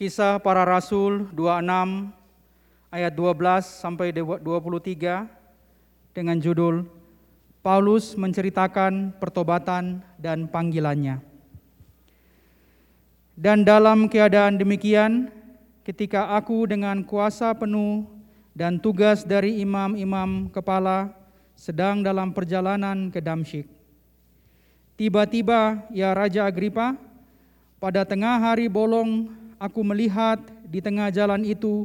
Kisah para Rasul 26 ayat 12 sampai 23 dengan judul Paulus menceritakan pertobatan dan panggilannya. Dan dalam keadaan demikian, ketika aku dengan kuasa penuh dan tugas dari imam-imam kepala sedang dalam perjalanan ke Damsyik. Tiba-tiba, ya Raja Agripa, pada tengah hari bolong aku melihat di tengah jalan itu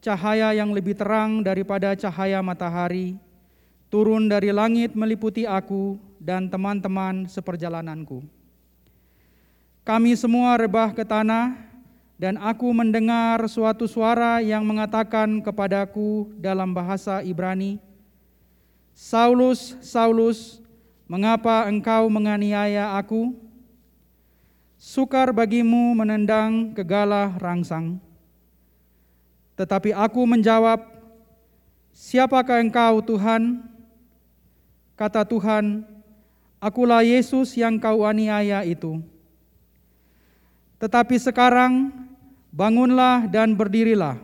cahaya yang lebih terang daripada cahaya matahari turun dari langit meliputi aku dan teman-teman seperjalananku. Kami semua rebah ke tanah dan aku mendengar suatu suara yang mengatakan kepadaku dalam bahasa Ibrani, Saulus, Saulus, mengapa engkau menganiaya aku? Sukar bagimu menendang kegala rangsang. Tetapi aku menjawab, Siapakah engkau Tuhan? Kata Tuhan, Akulah Yesus yang kau aniaya itu. Tetapi sekarang bangunlah dan berdirilah.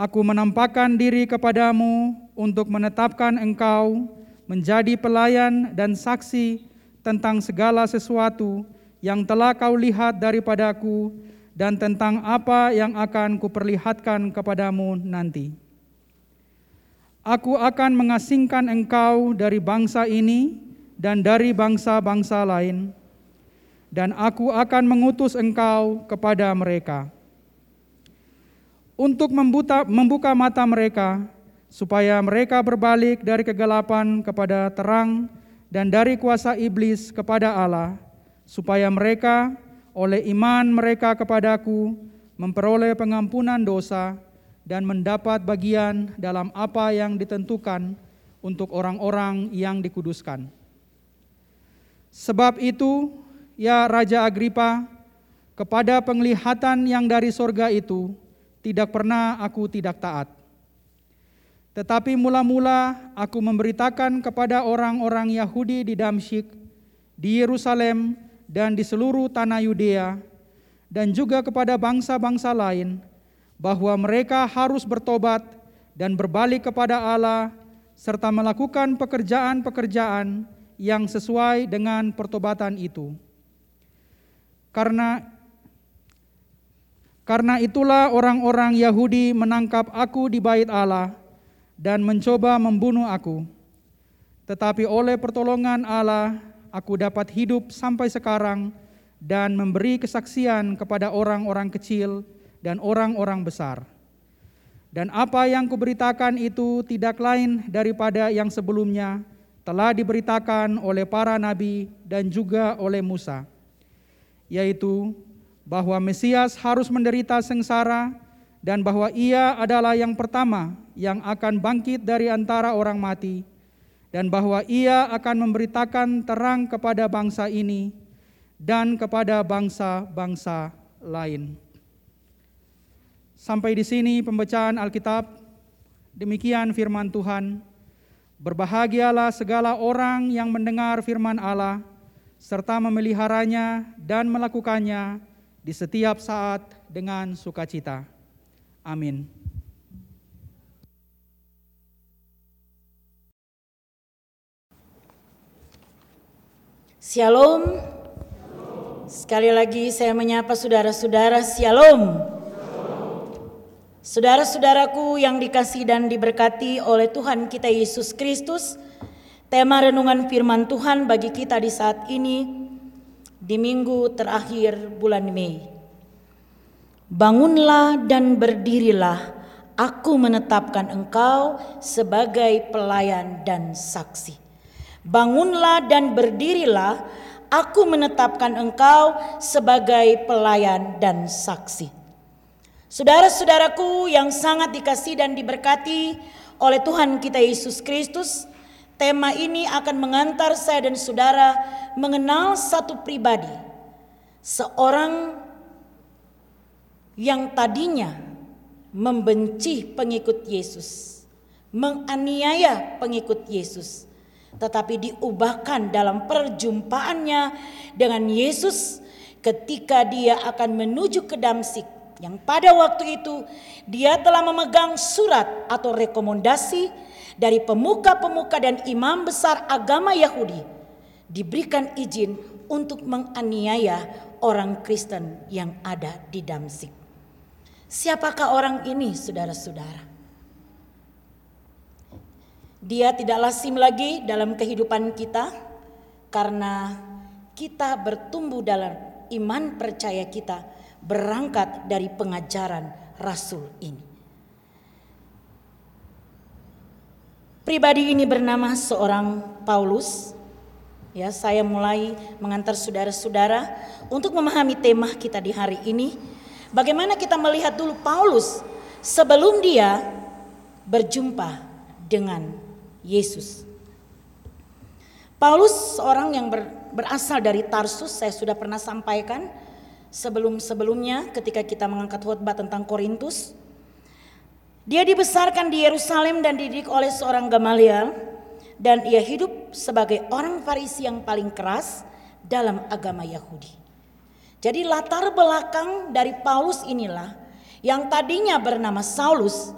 Aku menampakkan diri kepadamu untuk menetapkan engkau menjadi pelayan dan saksi tentang segala sesuatu yang telah kau lihat daripadaku dan tentang apa yang akan kuperlihatkan kepadamu nanti. Aku akan mengasingkan engkau dari bangsa ini dan dari bangsa-bangsa lain, dan aku akan mengutus engkau kepada mereka untuk membuta, membuka mata mereka, supaya mereka berbalik dari kegelapan kepada terang dan dari kuasa iblis kepada Allah, supaya mereka oleh iman mereka kepadaku memperoleh pengampunan dosa dan mendapat bagian dalam apa yang ditentukan untuk orang-orang yang dikuduskan. Sebab itu, ya Raja Agripa, kepada penglihatan yang dari sorga itu, tidak pernah aku tidak taat. Tetapi mula-mula aku memberitakan kepada orang-orang Yahudi di Damsyik, di Yerusalem, dan di seluruh tanah Yudea dan juga kepada bangsa-bangsa lain bahwa mereka harus bertobat dan berbalik kepada Allah serta melakukan pekerjaan-pekerjaan yang sesuai dengan pertobatan itu. Karena karena itulah orang-orang Yahudi menangkap aku di bait Allah dan mencoba membunuh aku. Tetapi oleh pertolongan Allah aku dapat hidup sampai sekarang dan memberi kesaksian kepada orang-orang kecil dan orang-orang besar. Dan apa yang kuberitakan itu tidak lain daripada yang sebelumnya telah diberitakan oleh para nabi dan juga oleh Musa, yaitu bahwa Mesias harus menderita sengsara dan bahwa ia adalah yang pertama yang akan bangkit dari antara orang mati dan bahwa ia akan memberitakan terang kepada bangsa ini dan kepada bangsa-bangsa lain. Sampai di sini pembacaan Alkitab. Demikian firman Tuhan. Berbahagialah segala orang yang mendengar firman Allah serta memeliharanya dan melakukannya di setiap saat dengan sukacita. Amin. Shalom. Sekali lagi saya menyapa saudara-saudara Shalom. Saudara-saudaraku yang dikasih dan diberkati oleh Tuhan kita Yesus Kristus, tema renungan firman Tuhan bagi kita di saat ini di minggu terakhir bulan Mei. Bangunlah dan berdirilah, aku menetapkan engkau sebagai pelayan dan saksi. Bangunlah dan berdirilah, aku menetapkan engkau sebagai pelayan dan saksi. Saudara-saudaraku yang sangat dikasih dan diberkati oleh Tuhan kita Yesus Kristus, tema ini akan mengantar saya dan saudara mengenal satu pribadi, seorang yang tadinya membenci pengikut Yesus, menganiaya pengikut Yesus tetapi diubahkan dalam perjumpaannya dengan Yesus ketika dia akan menuju ke Damsik yang pada waktu itu dia telah memegang surat atau rekomendasi dari pemuka-pemuka dan imam besar agama Yahudi diberikan izin untuk menganiaya orang Kristen yang ada di Damsik. Siapakah orang ini, saudara-saudara? Dia tidak lazim lagi dalam kehidupan kita karena kita bertumbuh dalam iman percaya kita berangkat dari pengajaran rasul ini. Pribadi ini bernama seorang Paulus. Ya, saya mulai mengantar saudara-saudara untuk memahami tema kita di hari ini. Bagaimana kita melihat dulu Paulus sebelum dia berjumpa dengan Yesus. Paulus seorang yang ber, berasal dari Tarsus, saya sudah pernah sampaikan sebelum-sebelumnya ketika kita mengangkat khotbah tentang Korintus. Dia dibesarkan di Yerusalem dan dididik oleh seorang Gamaliel dan ia hidup sebagai orang Farisi yang paling keras dalam agama Yahudi. Jadi latar belakang dari Paulus inilah yang tadinya bernama Saulus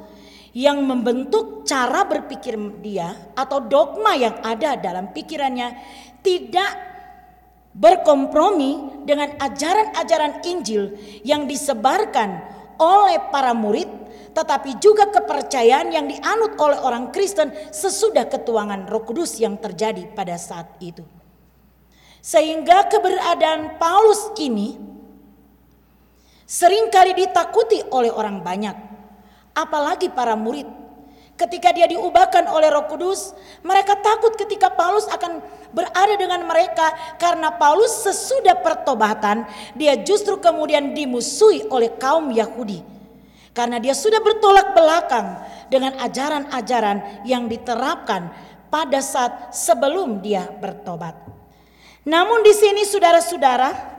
yang membentuk cara berpikir dia atau dogma yang ada dalam pikirannya tidak berkompromi dengan ajaran-ajaran Injil yang disebarkan oleh para murid tetapi juga kepercayaan yang dianut oleh orang Kristen sesudah ketuangan Roh Kudus yang terjadi pada saat itu. Sehingga keberadaan Paulus ini sering kali ditakuti oleh orang banyak, apalagi para murid Ketika dia diubahkan oleh Roh Kudus, mereka takut ketika Paulus akan berada dengan mereka karena Paulus sesudah pertobatan, dia justru kemudian dimusuhi oleh kaum Yahudi. Karena dia sudah bertolak belakang dengan ajaran-ajaran yang diterapkan pada saat sebelum dia bertobat. Namun di sini saudara-saudara,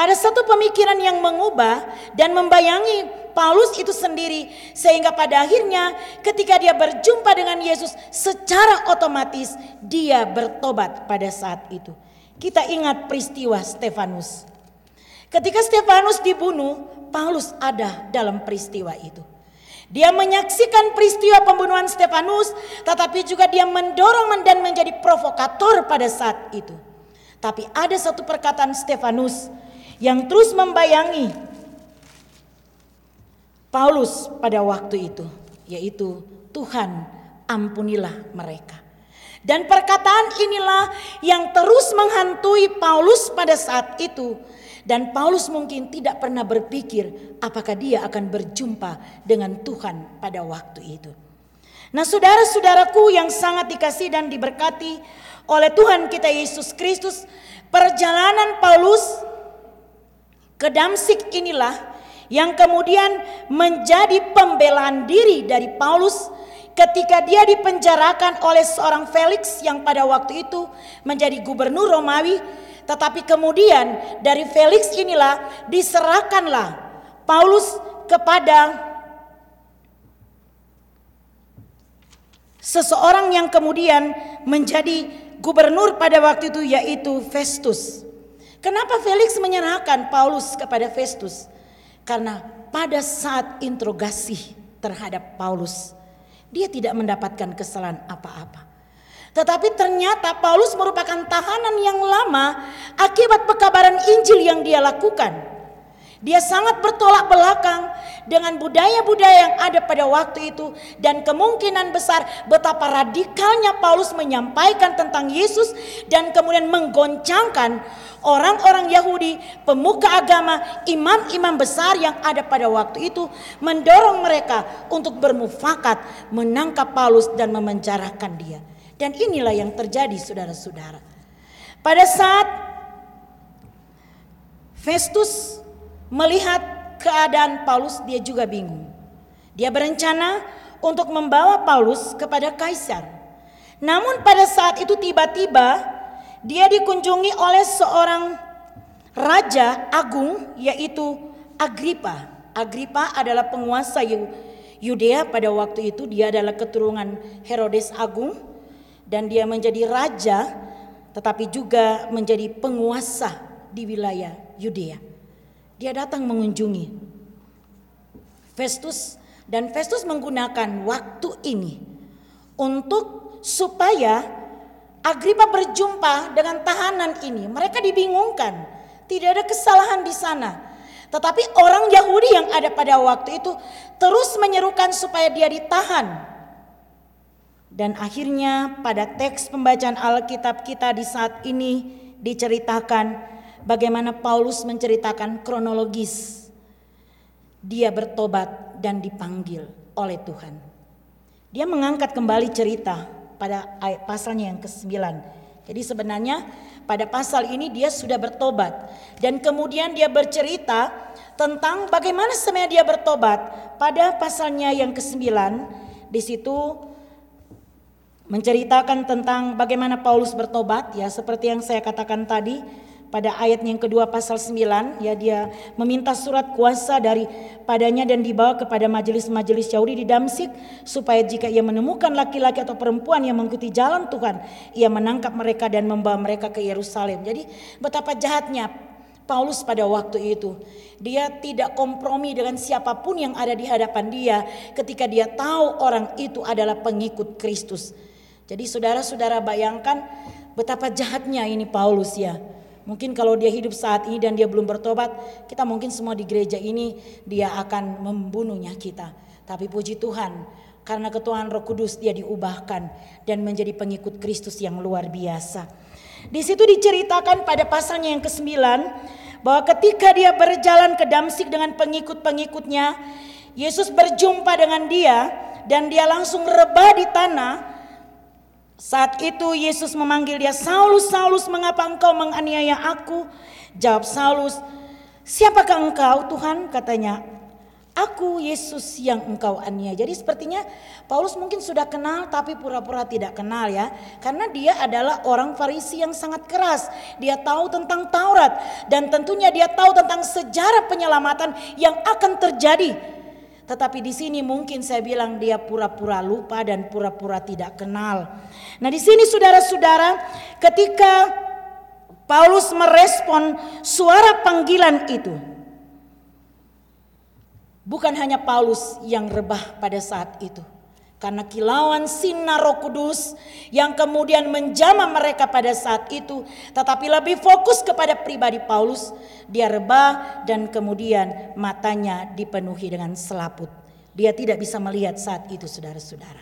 ada satu pemikiran yang mengubah dan membayangi Paulus itu sendiri sehingga pada akhirnya ketika dia berjumpa dengan Yesus secara otomatis dia bertobat pada saat itu. Kita ingat peristiwa Stefanus. Ketika Stefanus dibunuh, Paulus ada dalam peristiwa itu. Dia menyaksikan peristiwa pembunuhan Stefanus, tetapi juga dia mendorong dan menjadi provokator pada saat itu. Tapi ada satu perkataan Stefanus yang terus membayangi Paulus pada waktu itu, yaitu Tuhan ampunilah mereka. Dan perkataan inilah yang terus menghantui Paulus pada saat itu. Dan Paulus mungkin tidak pernah berpikir apakah dia akan berjumpa dengan Tuhan pada waktu itu. Nah saudara-saudaraku yang sangat dikasih dan diberkati oleh Tuhan kita Yesus Kristus. Perjalanan Paulus ke Damsik inilah yang kemudian menjadi pembelaan diri dari Paulus ketika dia dipenjarakan oleh seorang Felix yang pada waktu itu menjadi gubernur Romawi tetapi kemudian dari Felix inilah diserahkanlah Paulus kepada seseorang yang kemudian menjadi gubernur pada waktu itu yaitu Festus. Kenapa Felix menyerahkan Paulus kepada Festus? Karena pada saat interogasi terhadap Paulus, dia tidak mendapatkan kesalahan apa-apa. Tetapi ternyata Paulus merupakan tahanan yang lama akibat pekabaran Injil yang dia lakukan. Dia sangat bertolak belakang dengan budaya-budaya yang ada pada waktu itu dan kemungkinan besar betapa radikalnya Paulus menyampaikan tentang Yesus dan kemudian menggoncangkan orang-orang Yahudi, pemuka agama, imam-imam besar yang ada pada waktu itu mendorong mereka untuk bermufakat menangkap Paulus dan memenjarakan dia. Dan inilah yang terjadi saudara-saudara. Pada saat Festus Melihat keadaan Paulus, dia juga bingung. Dia berencana untuk membawa Paulus kepada kaisar. Namun pada saat itu tiba-tiba dia dikunjungi oleh seorang raja agung yaitu Agripa. Agripa adalah penguasa Yudea pada waktu itu dia adalah keturunan Herodes Agung dan dia menjadi raja tetapi juga menjadi penguasa di wilayah Yudea. Dia datang mengunjungi Festus dan Festus menggunakan waktu ini untuk supaya Agripa berjumpa dengan tahanan ini. Mereka dibingungkan, tidak ada kesalahan di sana. Tetapi orang Yahudi yang ada pada waktu itu terus menyerukan supaya dia ditahan. Dan akhirnya pada teks pembacaan Alkitab kita di saat ini diceritakan bagaimana Paulus menceritakan kronologis. Dia bertobat dan dipanggil oleh Tuhan. Dia mengangkat kembali cerita pada pasalnya yang ke-9. Jadi sebenarnya pada pasal ini dia sudah bertobat dan kemudian dia bercerita tentang bagaimana sebenarnya dia bertobat. Pada pasalnya yang ke-9 di situ menceritakan tentang bagaimana Paulus bertobat ya seperti yang saya katakan tadi pada ayat yang kedua pasal 9 ya dia meminta surat kuasa dari padanya dan dibawa kepada majelis-majelis Yahudi di Damsik supaya jika ia menemukan laki-laki atau perempuan yang mengikuti jalan Tuhan ia menangkap mereka dan membawa mereka ke Yerusalem. Jadi betapa jahatnya Paulus pada waktu itu. Dia tidak kompromi dengan siapa pun yang ada di hadapan dia ketika dia tahu orang itu adalah pengikut Kristus. Jadi saudara-saudara bayangkan betapa jahatnya ini Paulus ya. Mungkin kalau dia hidup saat ini dan dia belum bertobat, kita mungkin semua di gereja ini dia akan membunuhnya kita. Tapi puji Tuhan, karena ketuhanan Roh Kudus dia diubahkan dan menjadi pengikut Kristus yang luar biasa. Di situ diceritakan pada pasalnya yang ke-9 bahwa ketika dia berjalan ke Damsik dengan pengikut-pengikutnya, Yesus berjumpa dengan dia dan dia langsung rebah di tanah saat itu Yesus memanggil dia, Saulus, Saulus mengapa engkau menganiaya aku? Jawab Saulus, siapakah engkau Tuhan? Katanya, aku Yesus yang engkau aniaya. Jadi sepertinya Paulus mungkin sudah kenal tapi pura-pura tidak kenal ya. Karena dia adalah orang Farisi yang sangat keras. Dia tahu tentang Taurat dan tentunya dia tahu tentang sejarah penyelamatan yang akan terjadi tetapi di sini mungkin saya bilang dia pura-pura lupa dan pura-pura tidak kenal. Nah, di sini saudara-saudara, ketika Paulus merespon suara panggilan itu, bukan hanya Paulus yang rebah pada saat itu. Karena kilauan sinar roh kudus yang kemudian menjama mereka pada saat itu. Tetapi lebih fokus kepada pribadi Paulus. Dia rebah dan kemudian matanya dipenuhi dengan selaput. Dia tidak bisa melihat saat itu saudara-saudara.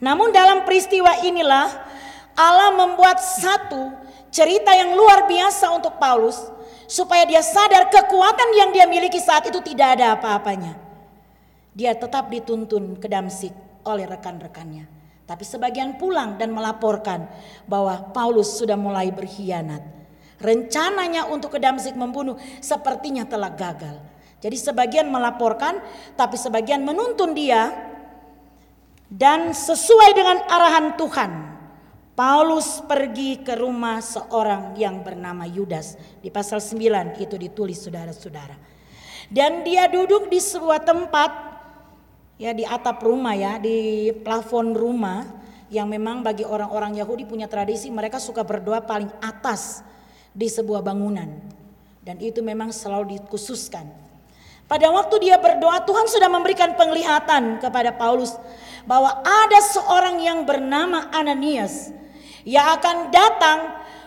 Namun dalam peristiwa inilah Allah membuat satu cerita yang luar biasa untuk Paulus. Supaya dia sadar kekuatan yang dia miliki saat itu tidak ada apa-apanya dia tetap dituntun ke Damsik oleh rekan-rekannya. Tapi sebagian pulang dan melaporkan bahwa Paulus sudah mulai berkhianat. Rencananya untuk ke Damsik membunuh sepertinya telah gagal. Jadi sebagian melaporkan tapi sebagian menuntun dia dan sesuai dengan arahan Tuhan. Paulus pergi ke rumah seorang yang bernama Yudas. Di pasal 9 itu ditulis saudara-saudara. Dan dia duduk di sebuah tempat ya di atap rumah ya, di plafon rumah yang memang bagi orang-orang Yahudi punya tradisi mereka suka berdoa paling atas di sebuah bangunan. Dan itu memang selalu dikhususkan. Pada waktu dia berdoa Tuhan sudah memberikan penglihatan kepada Paulus bahwa ada seorang yang bernama Ananias yang akan datang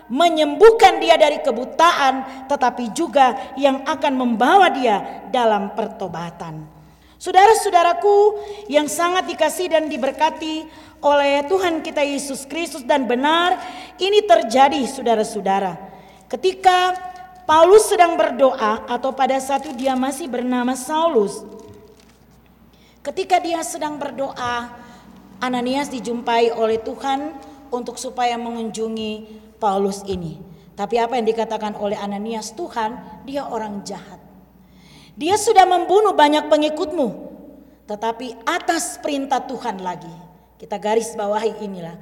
menyembuhkan dia dari kebutaan tetapi juga yang akan membawa dia dalam pertobatan. Saudara-saudaraku yang sangat dikasih dan diberkati oleh Tuhan kita Yesus Kristus dan benar ini terjadi saudara-saudara. Ketika Paulus sedang berdoa atau pada saat itu dia masih bernama Saulus. Ketika dia sedang berdoa, Ananias dijumpai oleh Tuhan untuk supaya mengunjungi Paulus ini. Tapi apa yang dikatakan oleh Ananias, Tuhan, dia orang jahat. Dia sudah membunuh banyak pengikutmu. Tetapi atas perintah Tuhan lagi. Kita garis bawahi inilah.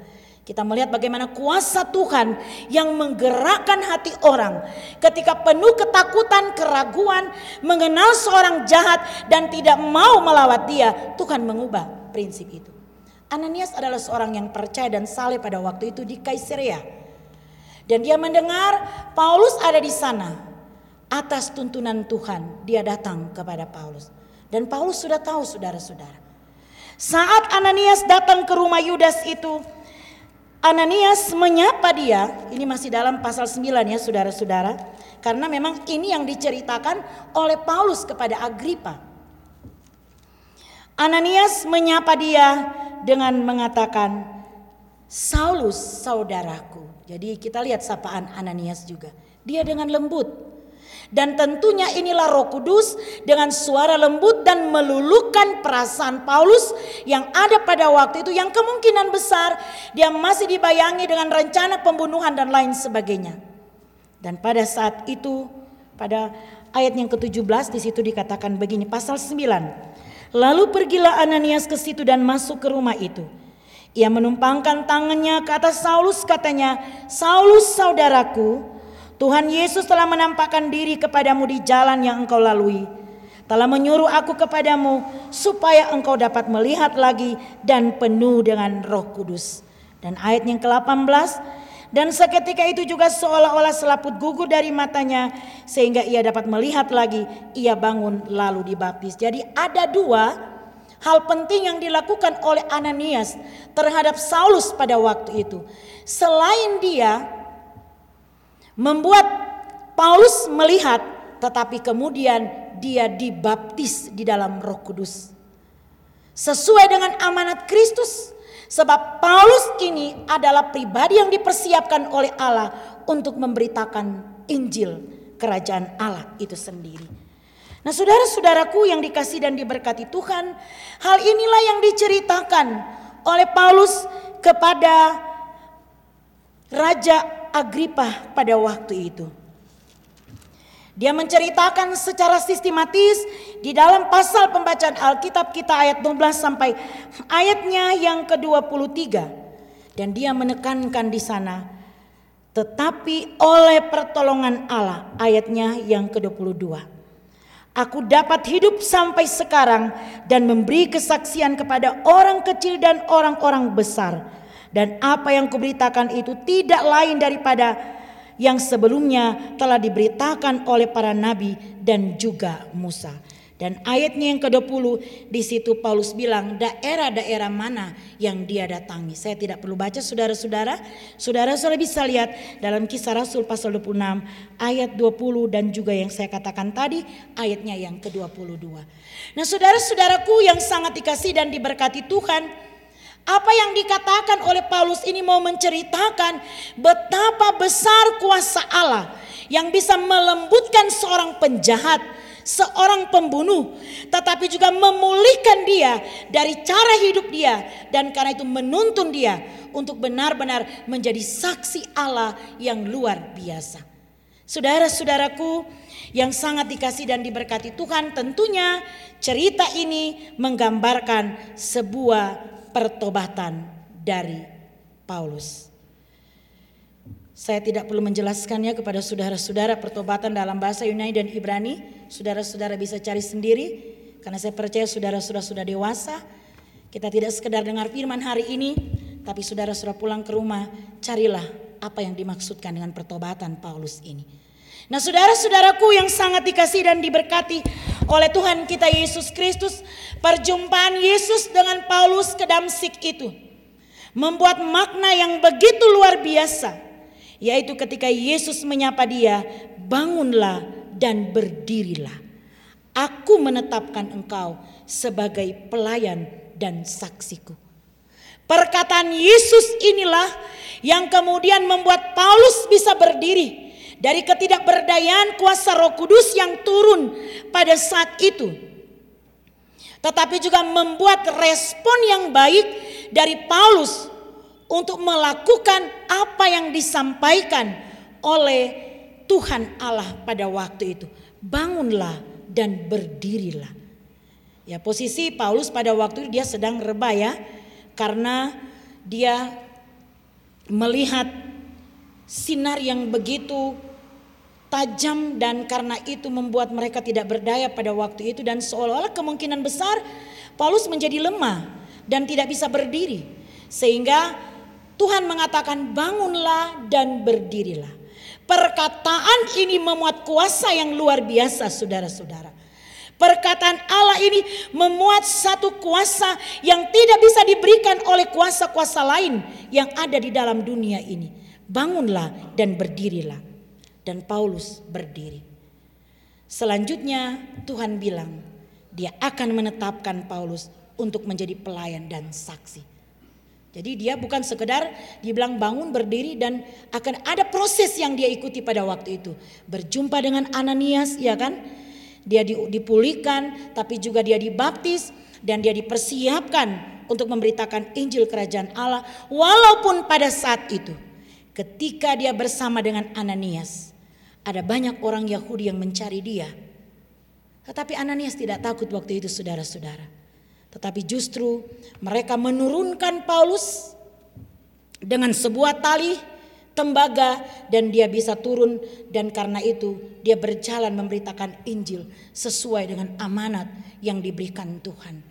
Kita melihat bagaimana kuasa Tuhan yang menggerakkan hati orang ketika penuh ketakutan, keraguan, mengenal seorang jahat dan tidak mau melawat dia, Tuhan mengubah prinsip itu. Ananias adalah seorang yang percaya dan saleh pada waktu itu di Kaisaria. Dan dia mendengar Paulus ada di sana. Atas tuntunan Tuhan dia datang kepada Paulus. Dan Paulus sudah tahu saudara-saudara. Saat Ananias datang ke rumah Yudas itu, Ananias menyapa dia, ini masih dalam pasal 9 ya saudara-saudara. Karena memang ini yang diceritakan oleh Paulus kepada Agripa. Ananias menyapa dia dengan mengatakan, Saulus saudaraku. Jadi kita lihat sapaan Ananias juga. Dia dengan lembut dan tentunya inilah Roh Kudus dengan suara lembut dan melulukan perasaan Paulus yang ada pada waktu itu yang kemungkinan besar dia masih dibayangi dengan rencana pembunuhan dan lain sebagainya. Dan pada saat itu pada ayat yang ke-17 di situ dikatakan begini pasal 9. Lalu pergilah Ananias ke situ dan masuk ke rumah itu. Ia menumpangkan tangannya ke atas Saulus katanya, "Saulus saudaraku, Tuhan Yesus telah menampakkan diri kepadamu di jalan yang engkau lalui. Telah menyuruh aku kepadamu supaya engkau dapat melihat lagi dan penuh dengan roh kudus. Dan ayat yang ke-18, dan seketika itu juga seolah-olah selaput gugur dari matanya sehingga ia dapat melihat lagi. Ia bangun lalu dibaptis. Jadi ada dua hal penting yang dilakukan oleh Ananias terhadap Saulus pada waktu itu. Selain dia membuat Paulus melihat tetapi kemudian dia dibaptis di dalam Roh Kudus. Sesuai dengan amanat Kristus, sebab Paulus ini adalah pribadi yang dipersiapkan oleh Allah untuk memberitakan Injil kerajaan Allah itu sendiri. Nah, saudara-saudaraku yang dikasih dan diberkati Tuhan, hal inilah yang diceritakan oleh Paulus kepada Raja Agripa pada waktu itu. Dia menceritakan secara sistematis di dalam pasal pembacaan Alkitab kita ayat 12 sampai ayatnya yang ke-23. Dan dia menekankan di sana tetapi oleh pertolongan Allah ayatnya yang ke-22. Aku dapat hidup sampai sekarang dan memberi kesaksian kepada orang kecil dan orang-orang besar dan apa yang kuberitakan itu tidak lain daripada yang sebelumnya telah diberitakan oleh para nabi dan juga Musa. Dan ayatnya yang ke-20 di situ Paulus bilang daerah-daerah mana yang dia datangi. Saya tidak perlu baca saudara-saudara. Saudara-saudara bisa lihat dalam kisah Rasul pasal 26 ayat 20 dan juga yang saya katakan tadi ayatnya yang ke-22. Nah saudara-saudaraku yang sangat dikasih dan diberkati Tuhan. Apa yang dikatakan oleh Paulus ini mau menceritakan betapa besar kuasa Allah yang bisa melembutkan seorang penjahat, seorang pembunuh, tetapi juga memulihkan dia dari cara hidup dia dan karena itu menuntun dia untuk benar-benar menjadi saksi Allah yang luar biasa. Saudara-saudaraku yang sangat dikasih dan diberkati Tuhan, tentunya cerita ini menggambarkan sebuah pertobatan dari Paulus. Saya tidak perlu menjelaskannya kepada saudara-saudara pertobatan dalam bahasa Yunani dan Ibrani. Saudara-saudara bisa cari sendiri karena saya percaya saudara-saudara sudah dewasa. Kita tidak sekedar dengar firman hari ini, tapi saudara-saudara pulang ke rumah, carilah apa yang dimaksudkan dengan pertobatan Paulus ini. Nah saudara-saudaraku yang sangat dikasih dan diberkati oleh Tuhan kita Yesus Kristus. Perjumpaan Yesus dengan Paulus ke Damsik itu. Membuat makna yang begitu luar biasa. Yaitu ketika Yesus menyapa dia, bangunlah dan berdirilah. Aku menetapkan engkau sebagai pelayan dan saksiku. Perkataan Yesus inilah yang kemudian membuat Paulus bisa berdiri dari ketidakberdayaan kuasa Roh Kudus yang turun pada saat itu. Tetapi juga membuat respon yang baik dari Paulus untuk melakukan apa yang disampaikan oleh Tuhan Allah pada waktu itu. Bangunlah dan berdirilah. Ya, posisi Paulus pada waktu itu dia sedang rebah ya karena dia melihat sinar yang begitu tajam dan karena itu membuat mereka tidak berdaya pada waktu itu dan seolah-olah kemungkinan besar Paulus menjadi lemah dan tidak bisa berdiri sehingga Tuhan mengatakan bangunlah dan berdirilah. Perkataan ini memuat kuasa yang luar biasa saudara-saudara. Perkataan Allah ini memuat satu kuasa yang tidak bisa diberikan oleh kuasa-kuasa lain yang ada di dalam dunia ini. Bangunlah dan berdirilah. Dan Paulus berdiri. Selanjutnya Tuhan bilang, dia akan menetapkan Paulus untuk menjadi pelayan dan saksi. Jadi dia bukan sekedar dibilang bangun berdiri dan akan ada proses yang dia ikuti pada waktu itu. Berjumpa dengan Ananias ya kan? dia dipulihkan, tapi juga dia dibaptis dan dia dipersiapkan untuk memberitakan Injil Kerajaan Allah. Walaupun pada saat itu, ketika dia bersama dengan Ananias, ada banyak orang Yahudi yang mencari dia. Tetapi Ananias tidak takut waktu itu saudara-saudara. Tetapi justru mereka menurunkan Paulus dengan sebuah tali tembaga dan dia bisa turun dan karena itu dia berjalan memberitakan Injil sesuai dengan amanat yang diberikan Tuhan.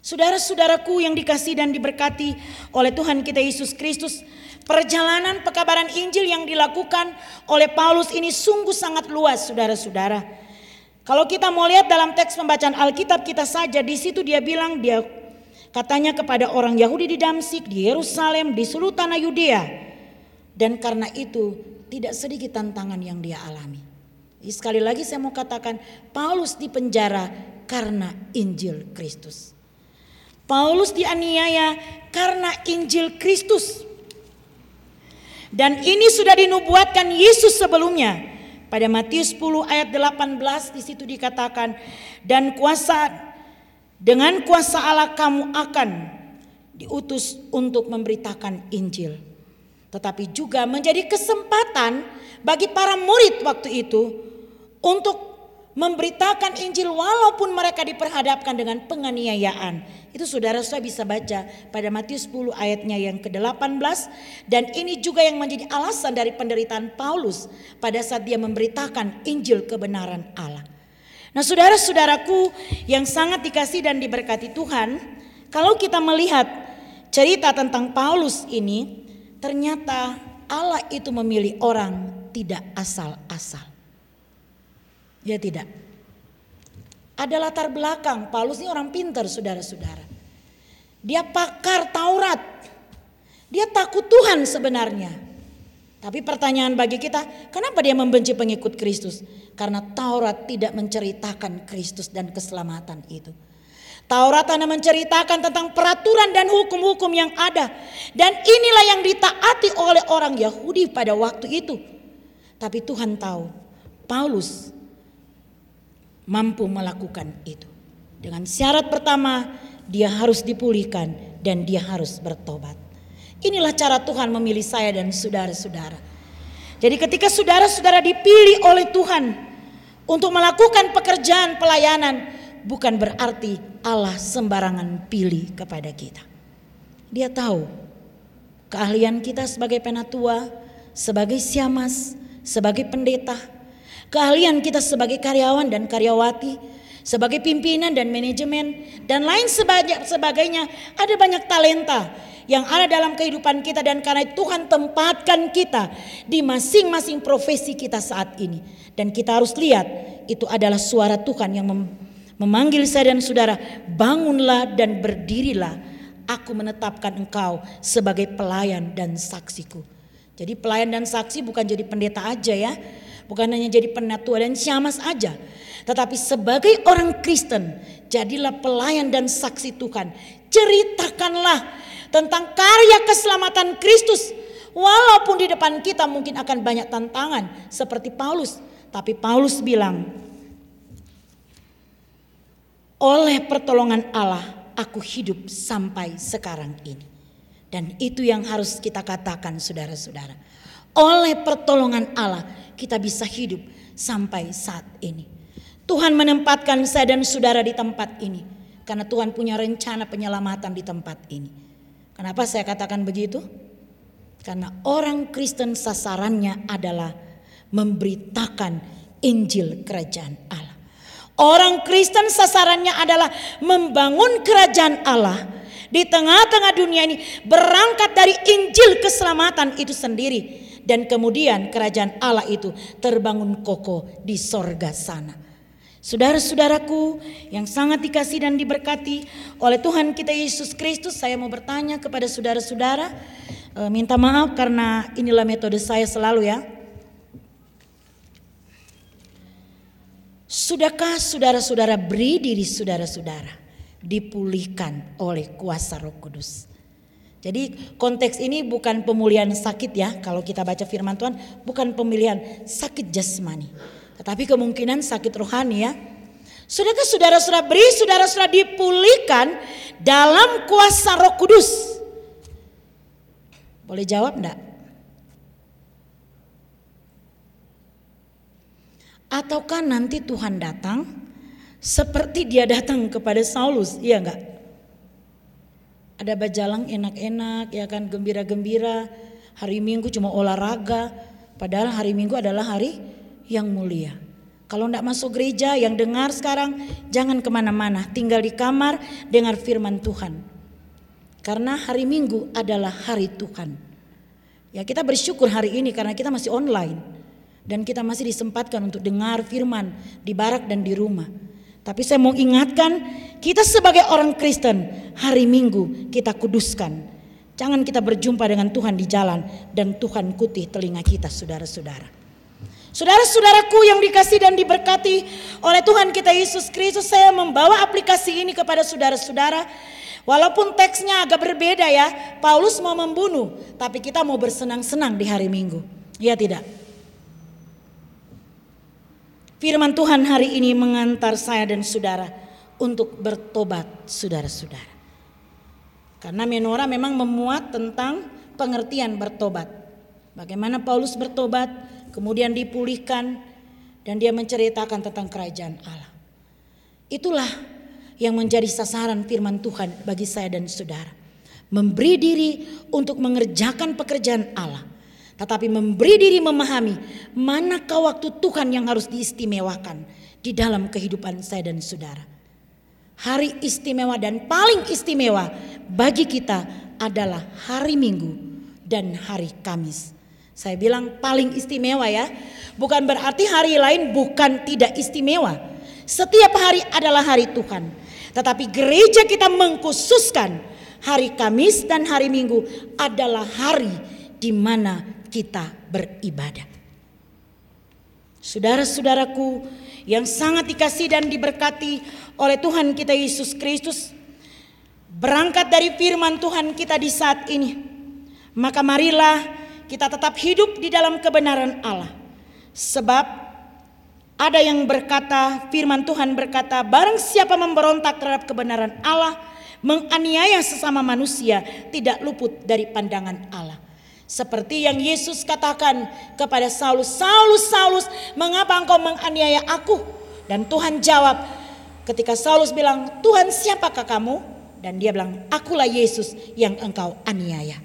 Saudara-saudaraku yang dikasih dan diberkati oleh Tuhan kita Yesus Kristus, perjalanan pekabaran Injil yang dilakukan oleh Paulus ini sungguh sangat luas, saudara-saudara. Kalau kita mau lihat dalam teks pembacaan Alkitab kita saja, di situ dia bilang dia katanya kepada orang Yahudi di Damsik, di Yerusalem, di seluruh tanah Yudea, dan karena itu tidak sedikit tantangan yang dia alami. Sekali lagi saya mau katakan Paulus di penjara karena Injil Kristus. Paulus dianiaya karena Injil Kristus. Dan ini sudah dinubuatkan Yesus sebelumnya. Pada Matius 10 ayat 18 di situ dikatakan dan kuasa dengan kuasa Allah kamu akan diutus untuk memberitakan Injil tetapi juga menjadi kesempatan bagi para murid waktu itu untuk memberitakan Injil walaupun mereka diperhadapkan dengan penganiayaan. Itu saudara saya bisa baca pada Matius 10 ayatnya yang ke-18 dan ini juga yang menjadi alasan dari penderitaan Paulus pada saat dia memberitakan Injil kebenaran Allah. Nah saudara-saudaraku yang sangat dikasih dan diberkati Tuhan, kalau kita melihat cerita tentang Paulus ini, Ternyata Allah itu memilih orang tidak asal-asal. Ya tidak. Ada latar belakang, Paulus ini orang pintar saudara-saudara. Dia pakar Taurat. Dia takut Tuhan sebenarnya. Tapi pertanyaan bagi kita, kenapa dia membenci pengikut Kristus? Karena Taurat tidak menceritakan Kristus dan keselamatan itu. Taurat hanya menceritakan tentang peraturan dan hukum-hukum yang ada. Dan inilah yang ditaati oleh orang Yahudi pada waktu itu. Tapi Tuhan tahu Paulus mampu melakukan itu. Dengan syarat pertama dia harus dipulihkan dan dia harus bertobat. Inilah cara Tuhan memilih saya dan saudara-saudara. Jadi ketika saudara-saudara dipilih oleh Tuhan untuk melakukan pekerjaan pelayanan, bukan berarti Allah sembarangan pilih kepada kita. Dia tahu keahlian kita sebagai penatua, sebagai siamas, sebagai pendeta, keahlian kita sebagai karyawan dan karyawati, sebagai pimpinan dan manajemen, dan lain sebagainya. Ada banyak talenta yang ada dalam kehidupan kita dan karena Tuhan tempatkan kita di masing-masing profesi kita saat ini. Dan kita harus lihat itu adalah suara Tuhan yang memanggil saya dan saudara, bangunlah dan berdirilah. Aku menetapkan engkau sebagai pelayan dan saksiku. Jadi pelayan dan saksi bukan jadi pendeta aja ya. Bukan hanya jadi penatua dan syamas aja. Tetapi sebagai orang Kristen, jadilah pelayan dan saksi Tuhan. Ceritakanlah tentang karya keselamatan Kristus. Walaupun di depan kita mungkin akan banyak tantangan seperti Paulus. Tapi Paulus bilang, oleh pertolongan Allah, aku hidup sampai sekarang ini. Dan itu yang harus kita katakan saudara-saudara. Oleh pertolongan Allah, kita bisa hidup sampai saat ini. Tuhan menempatkan saya dan saudara di tempat ini. Karena Tuhan punya rencana penyelamatan di tempat ini. Kenapa saya katakan begitu? Karena orang Kristen sasarannya adalah memberitakan Injil Kerajaan Allah. Orang Kristen sasarannya adalah membangun kerajaan Allah di tengah-tengah dunia ini berangkat dari Injil keselamatan itu sendiri dan kemudian kerajaan Allah itu terbangun kokoh di sorga sana. Saudara-saudaraku yang sangat dikasih dan diberkati oleh Tuhan kita Yesus Kristus, saya mau bertanya kepada saudara-saudara, e, minta maaf karena inilah metode saya selalu ya. Sudahkah saudara-saudara beri diri saudara-saudara dipulihkan oleh kuasa Roh Kudus? Jadi konteks ini bukan pemulihan sakit ya, kalau kita baca firman Tuhan bukan pemilihan sakit jasmani tetapi kemungkinan sakit rohani ya. Sudahkah saudara-saudara beri saudara-saudara dipulihkan dalam kuasa roh kudus? Boleh jawab enggak? Ataukah nanti Tuhan datang seperti dia datang kepada Saulus, iya enggak? Ada bajalang enak-enak, ya kan gembira-gembira. Hari Minggu cuma olahraga, padahal hari Minggu adalah hari yang mulia. Kalau tidak masuk gereja, yang dengar sekarang jangan ke mana-mana, tinggal di kamar dengar firman Tuhan. Karena hari Minggu adalah hari Tuhan. Ya kita bersyukur hari ini karena kita masih online dan kita masih disempatkan untuk dengar firman di barak dan di rumah. Tapi saya mau ingatkan kita sebagai orang Kristen hari Minggu kita kuduskan. Jangan kita berjumpa dengan Tuhan di jalan dan Tuhan kutih telinga kita saudara-saudara. Saudara-saudaraku yang dikasih dan diberkati oleh Tuhan kita Yesus Kristus, saya membawa aplikasi ini kepada saudara-saudara. Walaupun teksnya agak berbeda ya, Paulus mau membunuh, tapi kita mau bersenang-senang di hari Minggu. Ya tidak? Firman Tuhan hari ini mengantar saya dan saudara untuk bertobat saudara-saudara. Karena menora memang memuat tentang pengertian bertobat. Bagaimana Paulus bertobat, kemudian dipulihkan dan dia menceritakan tentang kerajaan Allah. Itulah yang menjadi sasaran firman Tuhan bagi saya dan saudara. Memberi diri untuk mengerjakan pekerjaan Allah. Tetapi memberi diri memahami manakah waktu Tuhan yang harus diistimewakan di dalam kehidupan saya dan saudara. Hari istimewa dan paling istimewa bagi kita adalah hari Minggu dan hari Kamis. Saya bilang paling istimewa ya. Bukan berarti hari lain bukan tidak istimewa. Setiap hari adalah hari Tuhan. Tetapi gereja kita mengkhususkan hari Kamis dan hari Minggu adalah hari di mana kita beribadah. Saudara-saudaraku yang sangat dikasih dan diberkati oleh Tuhan kita Yesus Kristus, berangkat dari firman Tuhan kita di saat ini, maka marilah kita tetap hidup di dalam kebenaran Allah. Sebab ada yang berkata, firman Tuhan berkata, barang siapa memberontak terhadap kebenaran Allah, menganiaya sesama manusia, tidak luput dari pandangan Allah. Seperti yang Yesus katakan kepada Saulus, Saulus, Saulus, mengapa engkau menganiaya aku? Dan Tuhan jawab, ketika Saulus bilang, Tuhan siapakah kamu? Dan dia bilang, akulah Yesus yang engkau aniaya.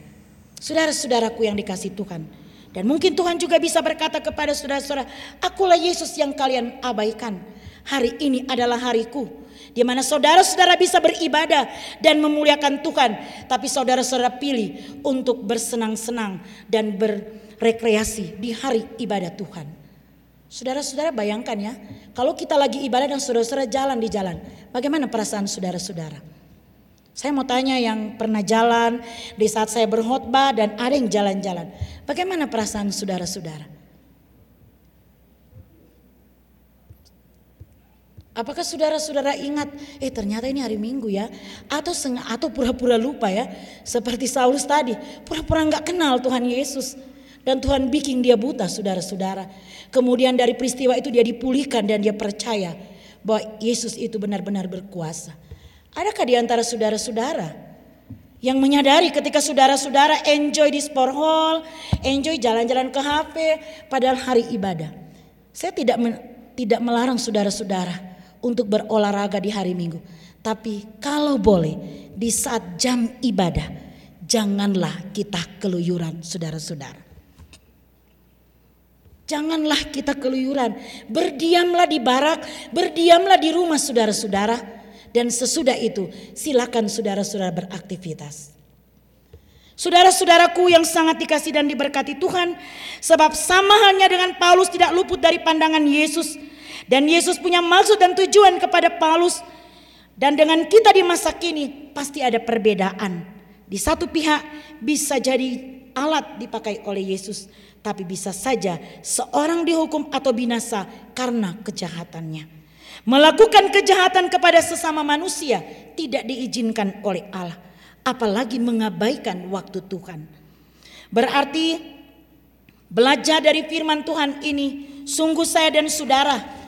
Saudara-saudaraku yang dikasih Tuhan. Dan mungkin Tuhan juga bisa berkata kepada saudara-saudara, akulah Yesus yang kalian abaikan. Hari ini adalah hariku. Di mana saudara-saudara bisa beribadah dan memuliakan Tuhan. Tapi saudara-saudara pilih untuk bersenang-senang dan berrekreasi di hari ibadah Tuhan. Saudara-saudara bayangkan ya, kalau kita lagi ibadah dan saudara-saudara jalan di jalan, bagaimana perasaan saudara-saudara? Saya mau tanya yang pernah jalan di saat saya berkhotbah dan ada yang jalan-jalan. Bagaimana perasaan saudara-saudara? Apakah saudara-saudara ingat, eh ternyata ini hari Minggu ya, atau atau pura-pura lupa ya, seperti Saulus tadi, pura-pura nggak kenal Tuhan Yesus dan Tuhan bikin dia buta, saudara-saudara. Kemudian dari peristiwa itu dia dipulihkan dan dia percaya bahwa Yesus itu benar-benar berkuasa. Adakah di antara saudara-saudara yang menyadari ketika saudara-saudara enjoy di sport hall, enjoy jalan-jalan ke HP, padahal hari ibadah. Saya tidak tidak melarang saudara-saudara untuk berolahraga di hari Minggu, tapi kalau boleh di saat jam ibadah, janganlah kita keluyuran, saudara-saudara. Janganlah kita keluyuran, berdiamlah di barak, berdiamlah di rumah saudara-saudara dan sesudah itu silakan saudara-saudara beraktivitas. Saudara-saudaraku yang sangat dikasih dan diberkati Tuhan, sebab sama halnya dengan Paulus tidak luput dari pandangan Yesus Dan Yesus punya maksud dan tujuan kepada Paulus. Dan dengan kita di masa kini pasti ada perbedaan. Di satu pihak bisa jadi alat dipakai oleh Yesus. Tapi bisa saja seorang dihukum atau binasa karena kejahatannya. Melakukan kejahatan kepada sesama manusia tidak diizinkan oleh Allah. Apalagi mengabaikan waktu Tuhan. Berarti belajar dari firman Tuhan ini sungguh saya dan saudara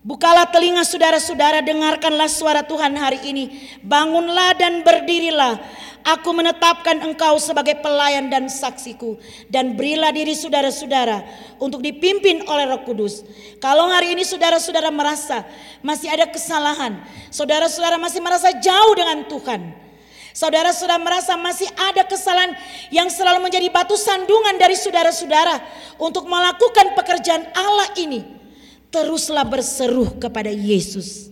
Bukalah telinga saudara-saudara, dengarkanlah suara Tuhan hari ini. Bangunlah dan berdirilah. Aku menetapkan engkau sebagai pelayan dan saksiku. Dan berilah diri saudara-saudara untuk dipimpin oleh roh kudus. Kalau hari ini saudara-saudara merasa masih ada kesalahan. Saudara-saudara masih merasa jauh dengan Tuhan. Saudara-saudara merasa masih ada kesalahan yang selalu menjadi batu sandungan dari saudara-saudara. Untuk melakukan pekerjaan Allah ini teruslah berseru kepada Yesus.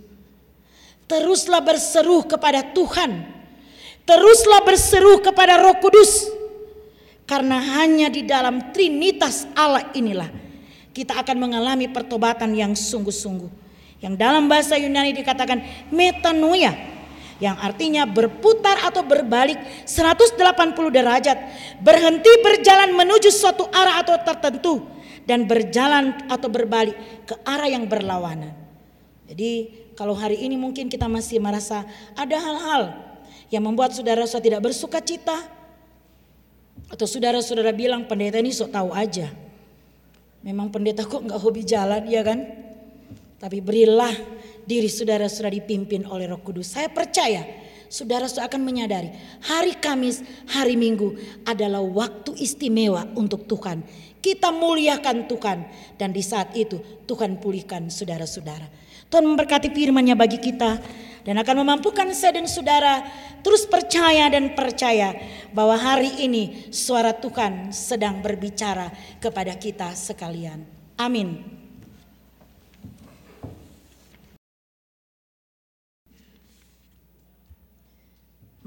Teruslah berseru kepada Tuhan. Teruslah berseru kepada Roh Kudus. Karena hanya di dalam Trinitas Allah inilah kita akan mengalami pertobatan yang sungguh-sungguh. Yang dalam bahasa Yunani dikatakan metanoia yang artinya berputar atau berbalik 180 derajat, berhenti berjalan menuju suatu arah atau tertentu dan berjalan atau berbalik ke arah yang berlawanan. Jadi kalau hari ini mungkin kita masih merasa ada hal-hal yang membuat saudara-saudara tidak bersuka cita. Atau saudara-saudara bilang pendeta ini sok tahu aja. Memang pendeta kok nggak hobi jalan ya kan? Tapi berilah diri saudara-saudara dipimpin oleh roh kudus. Saya percaya saudara-saudara akan menyadari hari Kamis, hari Minggu adalah waktu istimewa untuk Tuhan kita muliakan Tuhan. Dan di saat itu Tuhan pulihkan saudara-saudara. Tuhan memberkati firman-Nya bagi kita dan akan memampukan saya dan saudara terus percaya dan percaya bahwa hari ini suara Tuhan sedang berbicara kepada kita sekalian. Amin.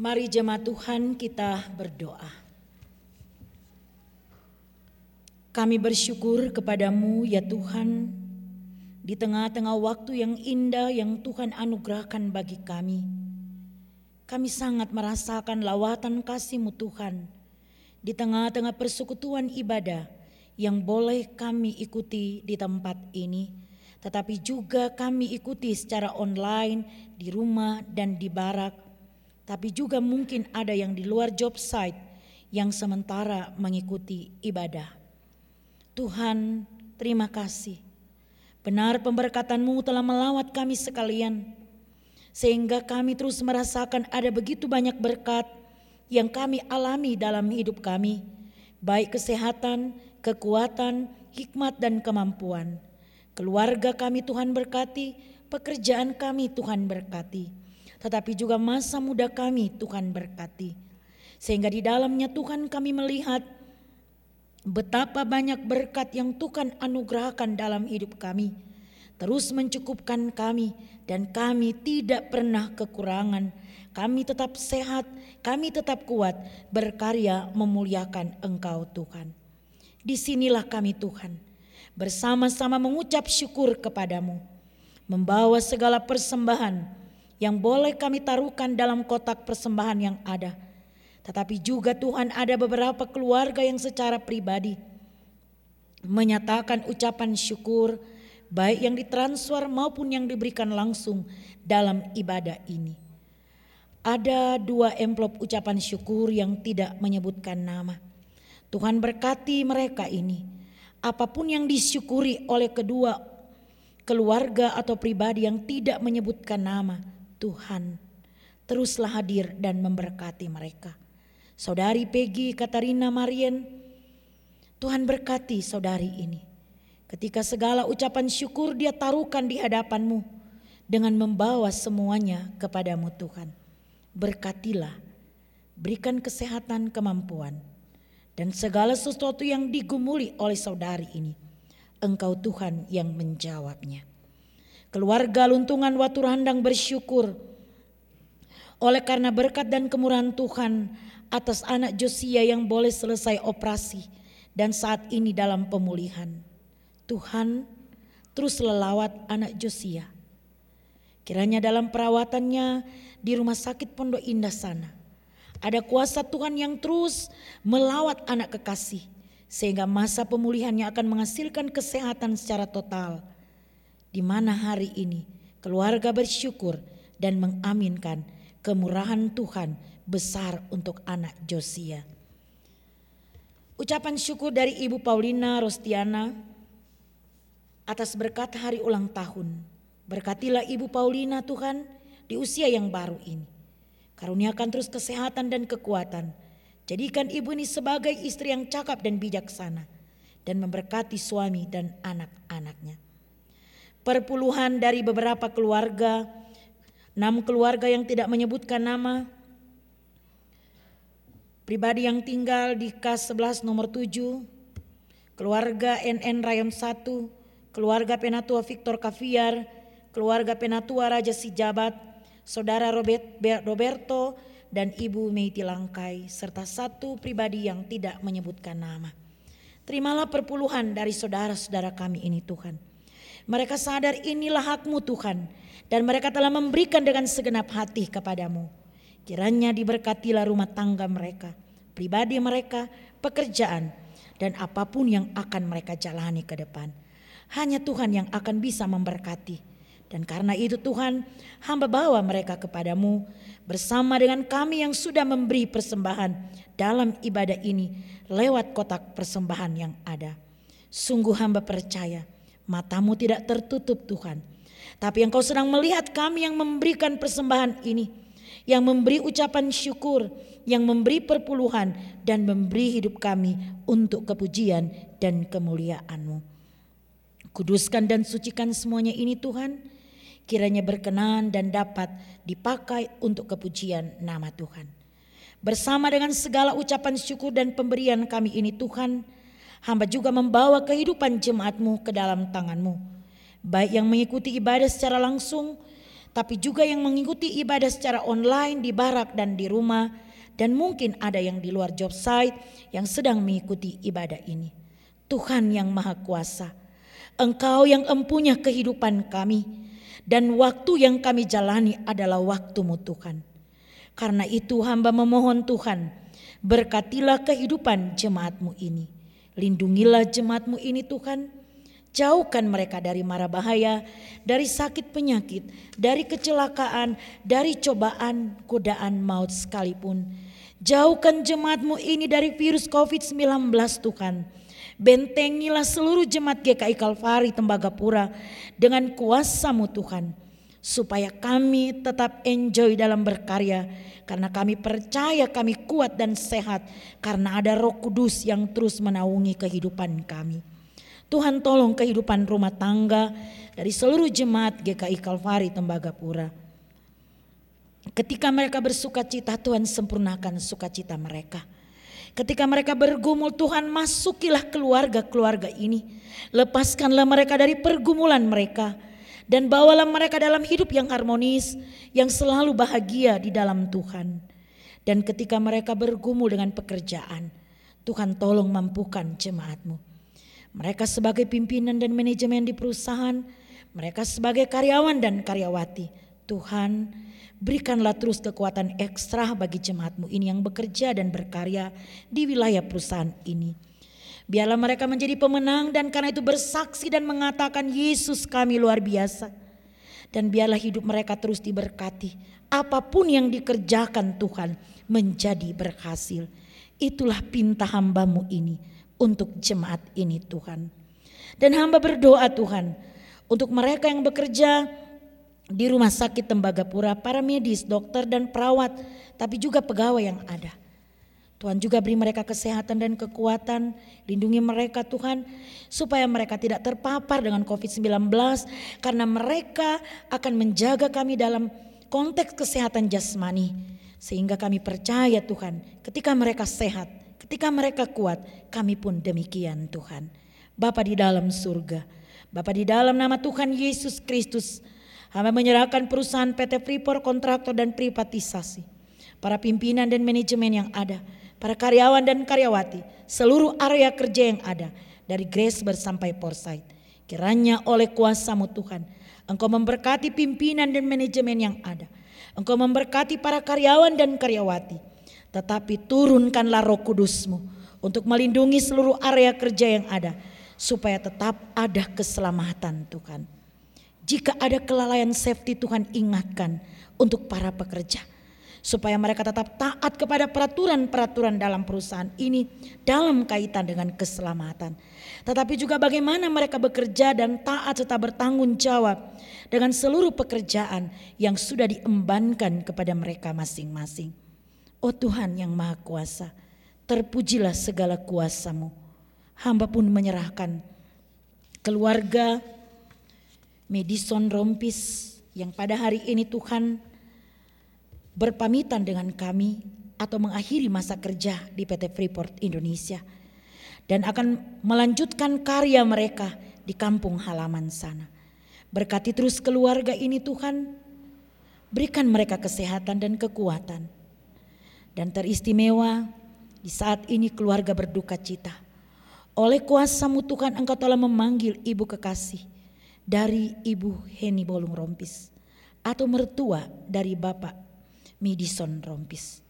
Mari jemaat Tuhan kita berdoa. Kami bersyukur kepadamu ya Tuhan, di tengah-tengah waktu yang indah yang Tuhan anugerahkan bagi kami. Kami sangat merasakan lawatan kasih-Mu Tuhan, di tengah-tengah persekutuan ibadah yang boleh kami ikuti di tempat ini, tetapi juga kami ikuti secara online di rumah dan di barak, tapi juga mungkin ada yang di luar job site yang sementara mengikuti ibadah. Tuhan, terima kasih. Benar pemberkatanmu telah melawat kami sekalian. Sehingga kami terus merasakan ada begitu banyak berkat yang kami alami dalam hidup kami. Baik kesehatan, kekuatan, hikmat dan kemampuan. Keluarga kami Tuhan berkati, pekerjaan kami Tuhan berkati. Tetapi juga masa muda kami Tuhan berkati. Sehingga di dalamnya Tuhan kami melihat Betapa banyak berkat yang Tuhan anugerahkan dalam hidup kami. Terus mencukupkan kami dan kami tidak pernah kekurangan. Kami tetap sehat, kami tetap kuat berkarya memuliakan Engkau Tuhan. Di sinilah kami Tuhan bersama-sama mengucap syukur kepadamu. Membawa segala persembahan yang boleh kami taruhkan dalam kotak persembahan yang ada tetapi juga Tuhan ada beberapa keluarga yang secara pribadi menyatakan ucapan syukur baik yang ditransfer maupun yang diberikan langsung dalam ibadah ini. Ada dua amplop ucapan syukur yang tidak menyebutkan nama. Tuhan berkati mereka ini. Apa pun yang disyukuri oleh kedua keluarga atau pribadi yang tidak menyebutkan nama, Tuhan teruslah hadir dan memberkati mereka. Saudari Peggy Katarina Marien, Tuhan berkati saudari ini. Ketika segala ucapan syukur dia taruhkan di hadapanmu dengan membawa semuanya kepadamu Tuhan. Berkatilah, berikan kesehatan kemampuan dan segala sesuatu yang digumuli oleh saudari ini. Engkau Tuhan yang menjawabnya. Keluarga luntungan Watu Randang bersyukur oleh karena berkat dan kemurahan Tuhan atas anak Josia yang boleh selesai operasi dan saat ini dalam pemulihan. Tuhan, terus lelawat anak Josia. Kiranya dalam perawatannya di rumah sakit Pondok Indah sana, ada kuasa Tuhan yang terus melawat anak kekasih, sehingga masa pemulihannya akan menghasilkan kesehatan secara total. Di mana hari ini keluarga bersyukur dan mengaminkan kemurahan Tuhan besar untuk anak Josia. Ucapan syukur dari Ibu Paulina Rostiana atas berkat hari ulang tahun. Berkatilah Ibu Paulina Tuhan di usia yang baru ini. Karuniakan terus kesehatan dan kekuatan. Jadikan ibu ini sebagai istri yang cakap dan bijaksana. Dan memberkati suami dan anak-anaknya. Perpuluhan dari beberapa keluarga, enam keluarga yang tidak menyebutkan nama, pribadi yang tinggal di KAS 11 nomor 7, keluarga NN Rayon 1, keluarga Penatua Victor Kaviar, keluarga Penatua Raja Sijabat, saudara Robert, Roberto, dan Ibu Meiti Langkai, serta satu pribadi yang tidak menyebutkan nama. Terimalah perpuluhan dari saudara-saudara kami ini Tuhan. Mereka sadar inilah hakmu Tuhan, dan mereka telah memberikan dengan segenap hati kepadamu. Kiranya diberkatilah rumah tangga mereka, pribadi mereka, pekerjaan, dan apa pun yang akan mereka jalani ke depan. Hanya Tuhan yang akan bisa memberkati. Dan karena itu Tuhan, hamba bawa mereka kepadamu bersama dengan kami yang sudah memberi persembahan dalam ibadah ini lewat kotak persembahan yang ada. Sungguh hamba percaya, matamu tidak tertutup Tuhan. Tapi engkau sedang melihat kami yang memberikan persembahan ini yang memberi ucapan syukur, yang memberi perpuluhan dan memberi hidup kami untuk kepujian dan kemuliaan-Mu. Kuduskan dan sucikan semuanya ini Tuhan, kiranya berkenan dan dapat dipakai untuk kepujian nama Tuhan. Bersama dengan segala ucapan syukur dan pemberian kami ini Tuhan, hamba juga membawa kehidupan jemaatmu ke dalam tanganmu. Baik yang mengikuti ibadah secara langsung tapi juga yang mengikuti ibadah secara online di barak dan di rumah, dan mungkin ada yang di luar job site yang sedang mengikuti ibadah ini. Tuhan yang Maha Kuasa, Engkau yang empunya kehidupan kami, dan waktu yang kami jalani adalah waktumu Tuhan. Karena itu hamba memohon Tuhan, berkatilah kehidupan jemaatmu ini. Lindungilah jemaatmu ini Tuhan, Jauhkan mereka dari mara bahaya, dari sakit penyakit, dari kecelakaan, dari cobaan, godaan maut sekalipun. Jauhkan jemaatmu ini dari virus COVID-19 Tuhan. Bentengilah seluruh jemaat GKI Kalvari Tembagapura dengan kuasamu Tuhan. Supaya kami tetap enjoy dalam berkarya. Karena kami percaya kami kuat dan sehat. Karena ada roh kudus yang terus menaungi kehidupan kami. Tuhan tolong kehidupan rumah tangga dari seluruh jemaat GKI Kalvari Tembagapura. Ketika mereka bersuka cita, Tuhan sempurnakan sukacita mereka. Ketika mereka bergumul, Tuhan masukilah keluarga-keluarga ini. Lepaskanlah mereka dari pergumulan mereka. Dan bawalah mereka dalam hidup yang harmonis, yang selalu bahagia di dalam Tuhan. Dan ketika mereka bergumul dengan pekerjaan, Tuhan tolong mampukan jemaatmu. Mereka sebagai pimpinan dan manajemen di perusahaan, mereka sebagai karyawan dan karyawati. Tuhan, berikanlah terus kekuatan ekstra bagi jemaatmu ini yang bekerja dan berkarya di wilayah perusahaan ini. Biarlah mereka menjadi pemenang dan karena itu bersaksi dan mengatakan Yesus kami luar biasa. Dan biarlah hidup mereka terus diberkati. Apa pun yang dikerjakan Tuhan menjadi berhasil. Itulah pinta hambamu ini untuk jemaat ini Tuhan. Dan hamba berdoa Tuhan untuk mereka yang bekerja di rumah sakit Tembagapura, para medis, dokter dan perawat, tapi juga pegawai yang ada. Tuhan juga beri mereka kesehatan dan kekuatan, lindungi mereka Tuhan, supaya mereka tidak terpapar dengan COVID-19, karena mereka akan menjaga kami dalam konteks kesehatan jasmani. Sehingga kami percaya Tuhan, ketika mereka sehat, Ketika mereka kuat, kami pun demikian Tuhan. Bapa di dalam surga, Bapa di dalam nama Tuhan Yesus Kristus, hamba menyerahkan perusahaan PT Freeport kontraktor dan privatisasi, para pimpinan dan manajemen yang ada, para karyawan dan karyawati, seluruh area kerja yang ada, dari Grace bersampai Foresight. Kiranya oleh kuasamu Tuhan, Engkau memberkati pimpinan dan manajemen yang ada. Engkau memberkati para karyawan dan karyawati. Tetapi turunkanlah roh kudusmu untuk melindungi seluruh area kerja yang ada. Supaya tetap ada keselamatan Tuhan. Jika ada kelalaian safety Tuhan ingatkan untuk para pekerja supaya mereka tetap taat kepada peraturan-peraturan dalam perusahaan ini dalam kaitan dengan keselamatan. Tetapi juga bagaimana mereka bekerja dan taat serta bertanggung jawab dengan seluruh pekerjaan yang sudah diembankan kepada mereka masing-masing. Oh Tuhan yang Maha Kuasa, terpujilah segala kuasamu. Hamba pun menyerahkan keluarga Madison Rompis yang pada hari ini Tuhan berpamitan dengan kami atau mengakhiri masa kerja di PT Freeport Indonesia dan akan melanjutkan karya mereka di kampung halaman sana. Berkati terus keluarga ini Tuhan, berikan mereka kesehatan dan kekuatan. Dan teristimewa di saat ini keluarga berduka cita. Oleh kuasamu Tuhan engkau telah memanggil ibu kekasih dari ibu Heni Bolung Rompis atau mertua dari bapak Midison Rompis.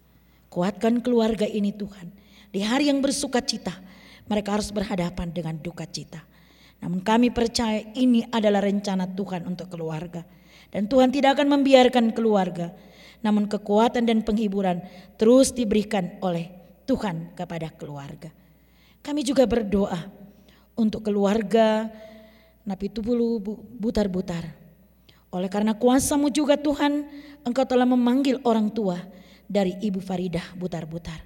Kuatkan keluarga ini Tuhan. Di hari yang bersuka cita, mereka harus berhadapan dengan duka cita. Namun kami percaya ini adalah rencana Tuhan untuk keluarga. Dan Tuhan tidak akan membiarkan keluarga. Namun kekuatan dan penghiburan terus diberikan oleh Tuhan kepada keluarga. Kami juga berdoa untuk keluarga Nabi Tubulu Butar-Butar oleh karena kuasamu juga Tuhan, engkau telah memanggil orang tua dari Ibu Faridah butar-butar.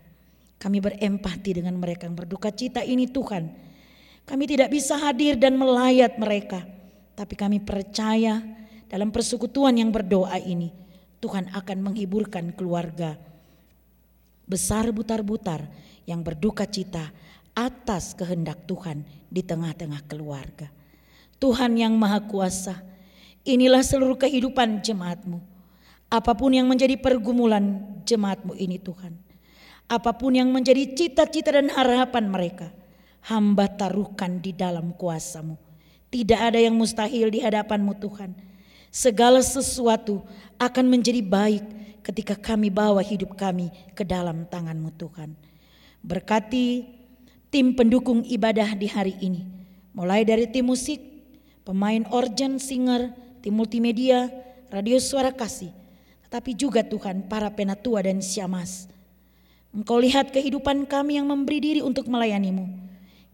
Kami berempati dengan mereka yang berduka cita ini Tuhan. Kami tidak bisa hadir dan melayat mereka. Tapi kami percaya dalam persekutuan yang berdoa ini. Tuhan akan menghiburkan keluarga besar butar-butar yang berduka cita atas kehendak Tuhan di tengah-tengah keluarga. Tuhan yang maha kuasa Inilah seluruh kehidupan jemaatmu. Apa pun yang menjadi pergumulan jemaatmu ini Tuhan. Apa pun yang menjadi cita-cita dan harapan mereka. Hamba taruhkan di dalam kuasamu. Tidak ada yang mustahil di hadapanmu Tuhan. Segala sesuatu akan menjadi baik ketika kami bawa hidup kami ke dalam tanganmu Tuhan. Berkati tim pendukung ibadah di hari ini. Mulai dari tim musik, pemain organ, singer, tim multimedia, radio suara kasih, tetapi juga Tuhan para penatua dan siamas. Engkau lihat kehidupan kami yang memberi diri untuk melayanimu.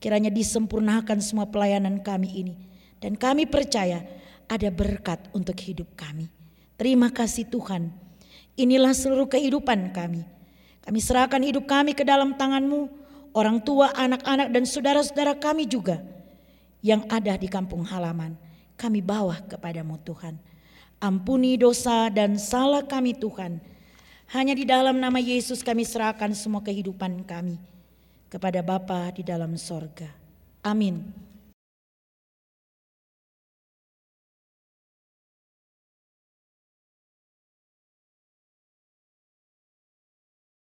Kiranya disempurnakan semua pelayanan kami ini. Dan kami percaya ada berkat untuk hidup kami. Terima kasih Tuhan. Inilah seluruh kehidupan kami. Kami serahkan hidup kami ke dalam tanganmu. Orang tua, anak-anak dan saudara-saudara kami juga. Yang ada di kampung halaman kami bawa kepadamu Tuhan. Ampuni dosa dan salah kami Tuhan. Hanya di dalam nama Yesus kami serahkan semua kehidupan kami kepada Bapa di dalam sorga. Amin.